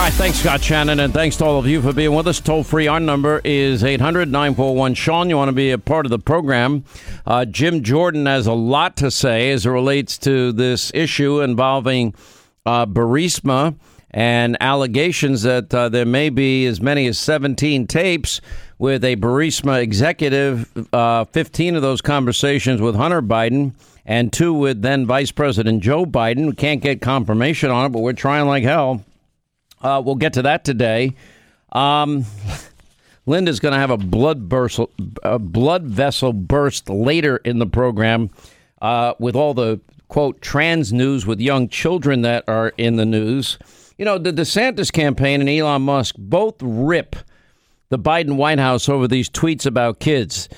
Hi, thanks, Scott Shannon, and thanks to all of you for being with us. Toll free, our number is 800 941 Sean. You want to be a part of the program. Uh, Jim Jordan has a lot to say as it relates to this issue involving uh, Burisma and allegations that uh, there may be as many as 17 tapes with a Burisma executive, uh, 15 of those conversations with Hunter Biden and two with then Vice President Joe Biden. We can't get confirmation on it, but we're trying like hell. Uh, we'll get to that today. Um, Linda's going to have a blood burst, a blood vessel burst later in the program uh, with all the quote trans news with young children that are in the news. You know, the DeSantis campaign and Elon Musk both rip the Biden White House over these tweets about kids.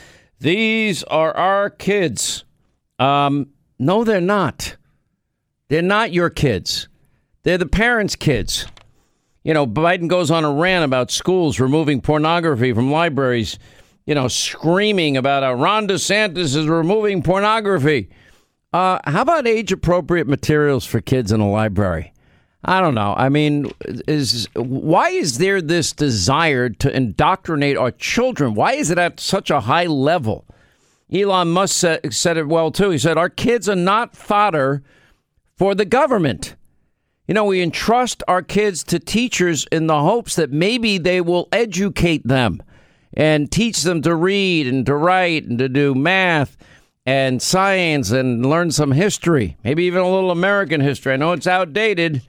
These are our kids. Um, no, they're not. They're not your kids. They're the parents' kids. You know, Biden goes on a rant about schools removing pornography from libraries, you know, screaming about how Ron DeSantis is removing pornography. Uh, how about age appropriate materials for kids in a library? I don't know. I mean, is why is there this desire to indoctrinate our children? Why is it at such a high level? Elon Musk said, said it well too. He said our kids are not fodder for the government. You know, we entrust our kids to teachers in the hopes that maybe they will educate them and teach them to read and to write and to do math and science and learn some history, maybe even a little American history. I know it's outdated.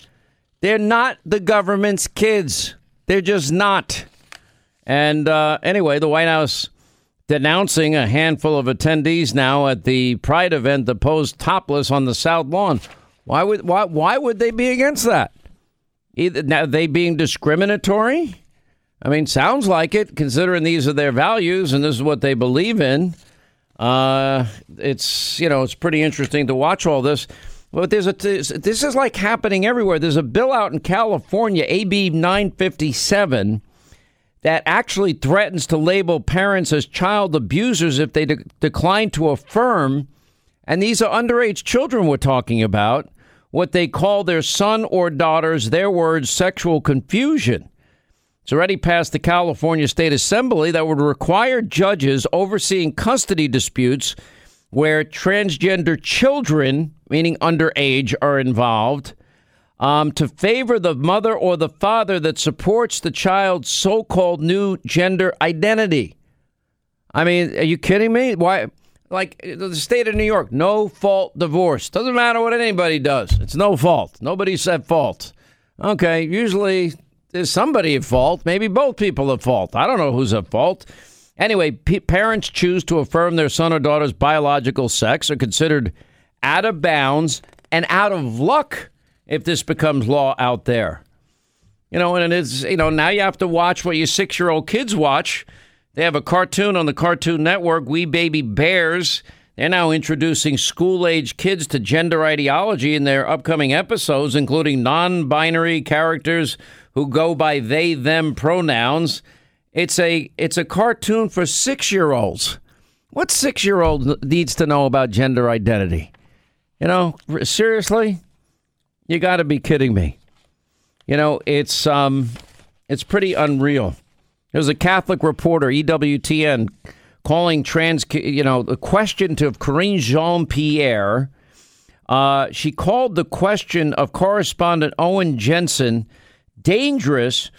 They're not the government's kids. They're just not. And uh, anyway, the White House denouncing a handful of attendees now at the Pride event that posed topless on the South Lawn. Why would why why would they be against that? Either now they being discriminatory? I mean, sounds like it, considering these are their values and this is what they believe in. Uh, it's you know it's pretty interesting to watch all this. But there's a this is like happening everywhere. There's a bill out in California, AB 957, that actually threatens to label parents as child abusers if they de- decline to affirm and these are underage children we're talking about, what they call their son or daughter's, their words, sexual confusion. It's already passed the California State Assembly that would require judges overseeing custody disputes where transgender children, meaning underage, are involved, um, to favor the mother or the father that supports the child's so called new gender identity. I mean, are you kidding me? Why? Like the state of New York, no fault divorce. Doesn't matter what anybody does. It's no fault. Nobody's at fault. Okay, usually there's somebody at fault. Maybe both people at fault. I don't know who's at fault. Anyway, p- parents choose to affirm their son or daughter's biological sex are considered out of bounds and out of luck if this becomes law out there. You know, and it's, you know, now you have to watch what your six year old kids watch they have a cartoon on the Cartoon Network, We Baby Bears. They're now introducing school age kids to gender ideology in their upcoming episodes, including non binary characters who go by they them pronouns. It's a it's a cartoon for six year olds. What six year old needs to know about gender identity? You know, seriously? You got to be kidding me. You know, it's um it's pretty unreal. There's a Catholic reporter, EWTN, calling trans, you know, the question to Karine Jean Pierre. Uh, she called the question of correspondent Owen Jensen dangerous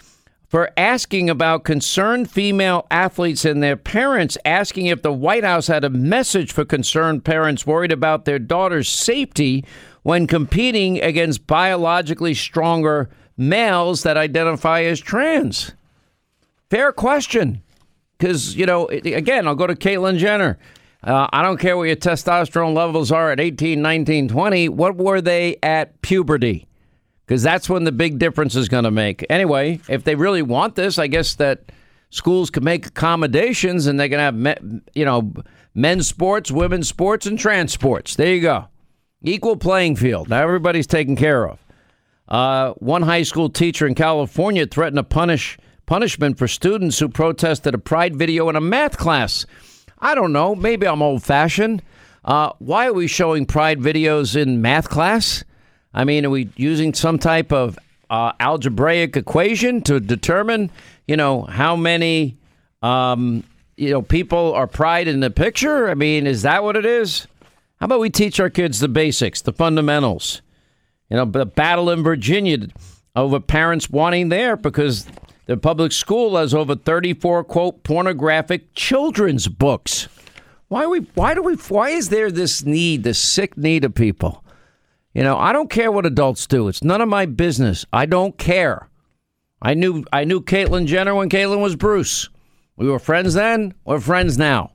for asking about concerned female athletes and their parents, asking if the White House had a message for concerned parents worried about their daughter's safety when competing against biologically stronger males that identify as trans. Fair question. Because, you know, again, I'll go to Caitlyn Jenner. Uh, I don't care what your testosterone levels are at 18, 19, 20. What were they at puberty? Because that's when the big difference is going to make. Anyway, if they really want this, I guess that schools can make accommodations and they can have, me, you know, men's sports, women's sports, and trans sports. There you go. Equal playing field. Now everybody's taken care of. Uh, one high school teacher in California threatened to punish punishment for students who protested a pride video in a math class. I don't know. Maybe I'm old fashioned. Uh, why are we showing pride videos in math class? I mean, are we using some type of uh, algebraic equation to determine, you know, how many, um, you know, people are pride in the picture? I mean, is that what it is? How about we teach our kids the basics, the fundamentals? You know, the battle in Virginia over parents wanting there because the public school has over 34 quote pornographic children's books. Why we why do we why is there this need, this sick need of people? You know, I don't care what adults do. It's none of my business. I don't care. I knew I knew Caitlyn Jenner when Caitlyn was Bruce. We were friends then, we're friends now.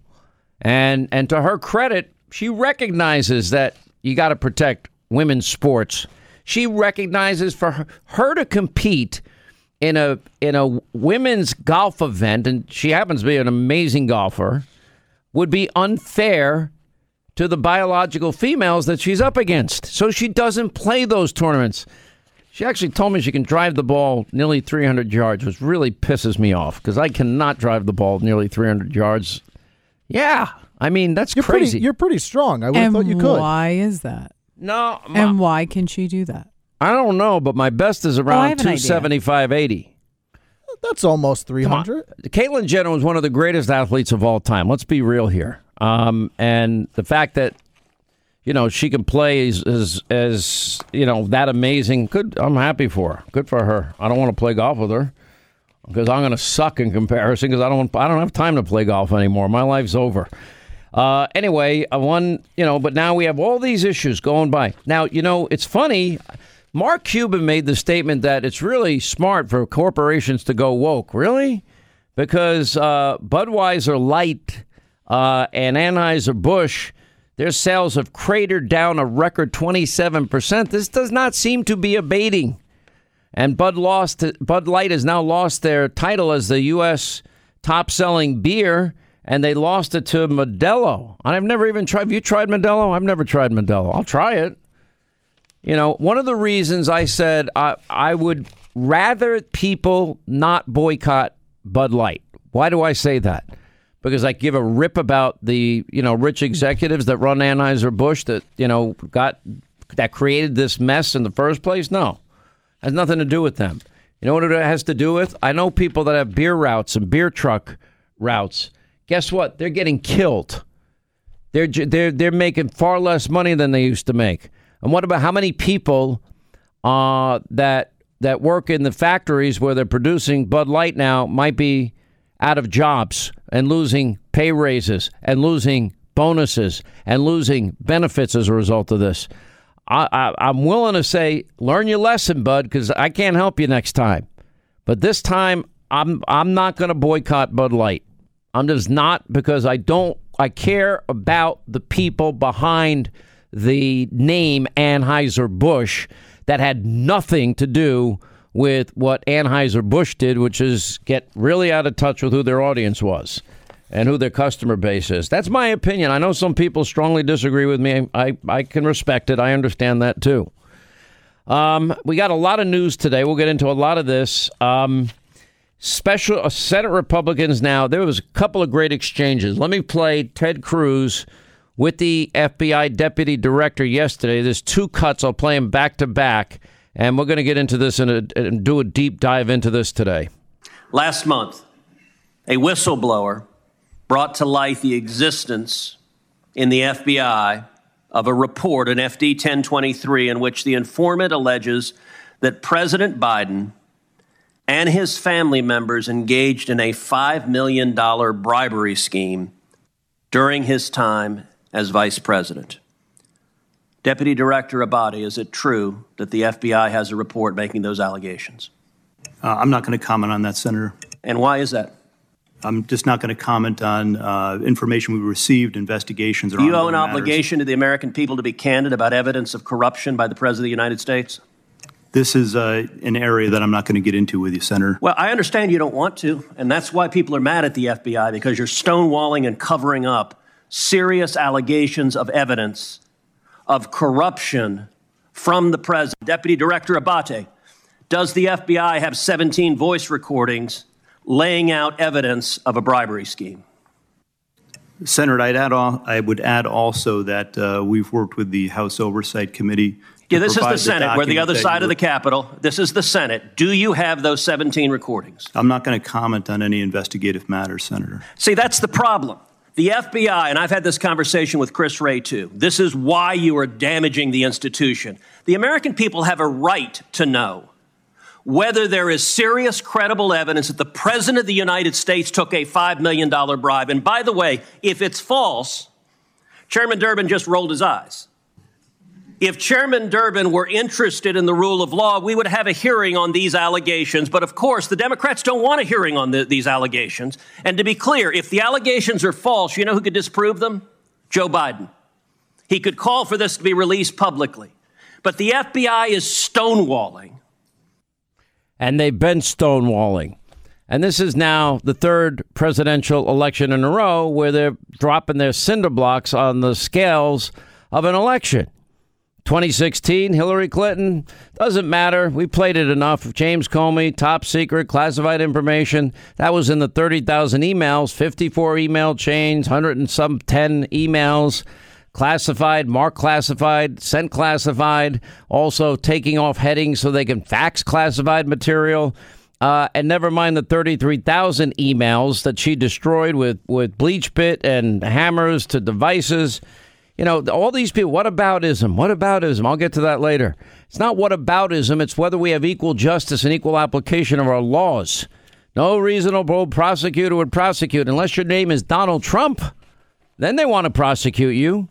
And and to her credit, she recognizes that you got to protect women's sports. She recognizes for her, her to compete in a in a women's golf event, and she happens to be an amazing golfer, would be unfair to the biological females that she's up against. So she doesn't play those tournaments. She actually told me she can drive the ball nearly 300 yards, which really pisses me off because I cannot drive the ball nearly 300 yards. Yeah, I mean that's you're crazy. Pretty, you're pretty strong. I would have thought you could. Why is that? no, my- And why can she do that? I don't know, but my best is around have an idea. 275, 80. That's almost 300. Caitlyn Jenner was one of the greatest athletes of all time. Let's be real here. Um, and the fact that you know she can play as, as as you know that amazing. Good. I'm happy for her. Good for her. I don't want to play golf with her because I'm going to suck in comparison because I don't I don't have time to play golf anymore. My life's over. Uh, anyway, I won, you know, but now we have all these issues going by. Now, you know, it's funny. Mark Cuban made the statement that it's really smart for corporations to go woke. Really? Because uh, Budweiser Light uh, and Anheuser-Busch, their sales have cratered down a record 27%. This does not seem to be abating. And Bud lost. Bud Light has now lost their title as the U.S. top-selling beer, and they lost it to Modelo. I've never even tried. Have you tried Modelo? I've never tried Modelo. I'll try it. You know, one of the reasons I said I, I would rather people not boycott Bud Light. Why do I say that? Because I give a rip about the you know rich executives that run Anheuser Busch that you know got that created this mess in the first place. No, has nothing to do with them. You know what it has to do with? I know people that have beer routes and beer truck routes. Guess what? They're getting killed. They're they're they're making far less money than they used to make. And what about how many people uh, that that work in the factories where they're producing Bud Light now might be out of jobs and losing pay raises and losing bonuses and losing benefits as a result of this? I, I'm willing to say, learn your lesson, bud, because I can't help you next time. But this time, I'm I'm not going to boycott Bud Light. I'm just not because I don't. I care about the people behind the name Anheuser Busch that had nothing to do with what Anheuser Busch did, which is get really out of touch with who their audience was and who their customer base is. That's my opinion. I know some people strongly disagree with me. I, I can respect it. I understand that too. Um, we got a lot of news today. We'll get into a lot of this. Um, special uh, Senate Republicans now. There was a couple of great exchanges. Let me play Ted Cruz with the FBI deputy director yesterday. There's two cuts. I'll play them back to back, and we're going to get into this and, and do a deep dive into this today. Last month, a whistleblower brought to light the existence in the FBI of a report, an FD 1023, in which the informant alleges that President Biden and his family members engaged in a $5 million bribery scheme during his time as vice president. Deputy Director Abbate, is it true that the FBI has a report making those allegations? Uh, I'm not going to comment on that, Senator. And why is that? I'm just not going to comment on uh, information we received, investigations, or Do you owe an matters. obligation to the American people to be candid about evidence of corruption by the President of the United States? This is uh, an area that I'm not going to get into with you, Senator. Well, I understand you don't want to, and that's why people are mad at the FBI because you're stonewalling and covering up serious allegations of evidence of corruption from the President. Deputy Director Abbate, does the FBI have 17 voice recordings laying out evidence of a bribery scheme? Senator, I'd add al- I would add also that uh, we've worked with the House Oversight Committee Yeah, this is the Senate. We're the other side of the Capitol. This is the Senate. Do you have those 17 recordings? I'm not going to comment on any investigative matters, Senator. See, that's the problem. The FBI, and I've had this conversation with Chris Wray too, this is why you are damaging the institution. The American people have a right to know whether there is serious, credible evidence that the President of the United States took a $5 million bribe. And by the way, if it's false, Chairman Durbin just rolled his eyes. If Chairman Durbin were interested in the rule of law, we would have a hearing on these allegations. But of course, the Democrats don't want a hearing on the, these allegations. And to be clear, if the allegations are false, you know who could disprove them? Joe Biden. He could call for this to be released publicly. But the FBI is stonewalling. and they've been stonewalling. And this is now the third presidential election in a row where they're dropping their cinder blocks on the scales of an election. 2016, Hillary Clinton, doesn't matter. We played it enough. James Comey, top secret, classified information. That was in the 30,000 emails, 54 email chains, 100 and some 10 emails classified, marked classified, sent classified, also taking off headings so they can fax classified material. Uh, and never mind the 33,000 emails that she destroyed with, with BleachBit and hammers to devices. You know, all these people, what aboutism? What aboutism? I'll get to that later. It's not what aboutism, it's whether we have equal justice and equal application of our laws. No reasonable prosecutor would prosecute unless your name is Donald Trump. Then they want to prosecute you.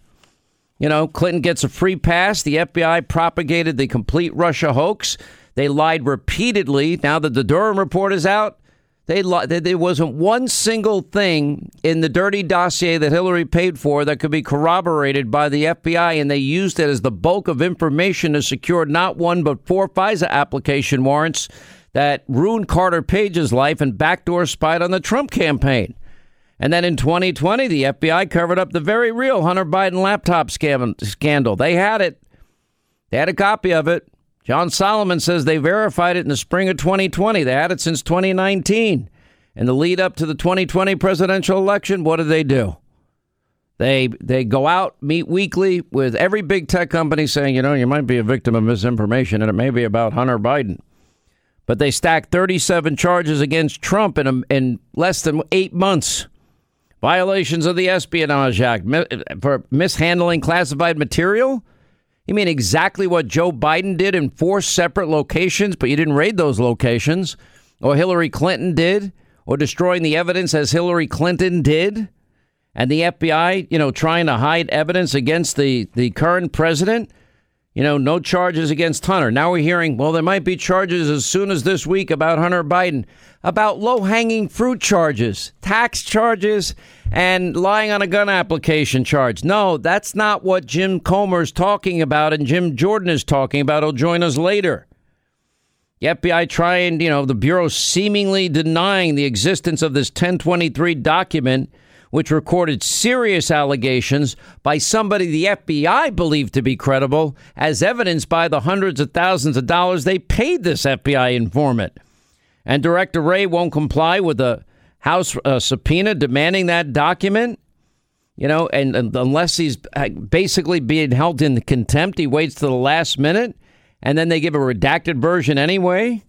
You know, Clinton gets a free pass. The FBI propagated the complete Russia hoax. They lied repeatedly. Now that the Durham report is out, they there wasn't one single thing in the dirty dossier that Hillary paid for that could be corroborated by the FBI, and they used it as the bulk of information to secure not one but four FISA application warrants that ruined Carter Page's life and backdoor spied on the Trump campaign. And then in 2020, the FBI covered up the very real Hunter Biden laptop scam- scandal. They had it. They had a copy of it. John Solomon says they verified it in the spring of 2020. They had it since 2019. In the lead up to the 2020 presidential election, what did they do? They they go out, meet weekly with every big tech company saying, you know, you might be a victim of misinformation and it may be about Hunter Biden. But they stacked 37 charges against Trump in, a, in less than eight months violations of the Espionage Act for mishandling classified material. You mean exactly what Joe Biden did in four separate locations, but you didn't raid those locations, or Hillary Clinton did, or destroying the evidence as Hillary Clinton did, and the FBI, you know, trying to hide evidence against the the current president. You know, no charges against Hunter. Now we're hearing, well, there might be charges as soon as this week about Hunter Biden, about low hanging fruit charges, tax charges, and lying on a gun application charge. No, that's not what Jim Comer's talking about and Jim Jordan is talking about. He'll join us later. The FBI trying, you know, the Bureau seemingly denying the existence of this 1023 document, which recorded serious allegations by somebody the FBI believed to be credible, as evidenced by the hundreds of thousands of dollars they paid this FBI informant. And Director Wray won't comply with the House uh, subpoena demanding that document. You know, and, and unless he's uh, basically being held in contempt, he waits to the last minute and then they give a redacted version anyway.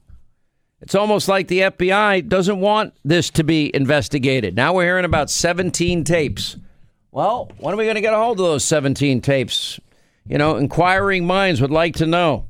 It's almost like the FBI doesn't want this to be investigated. Now we're hearing about 17 tapes. Well, when are we going to get a hold of those 17 tapes? You know, inquiring minds would like to know.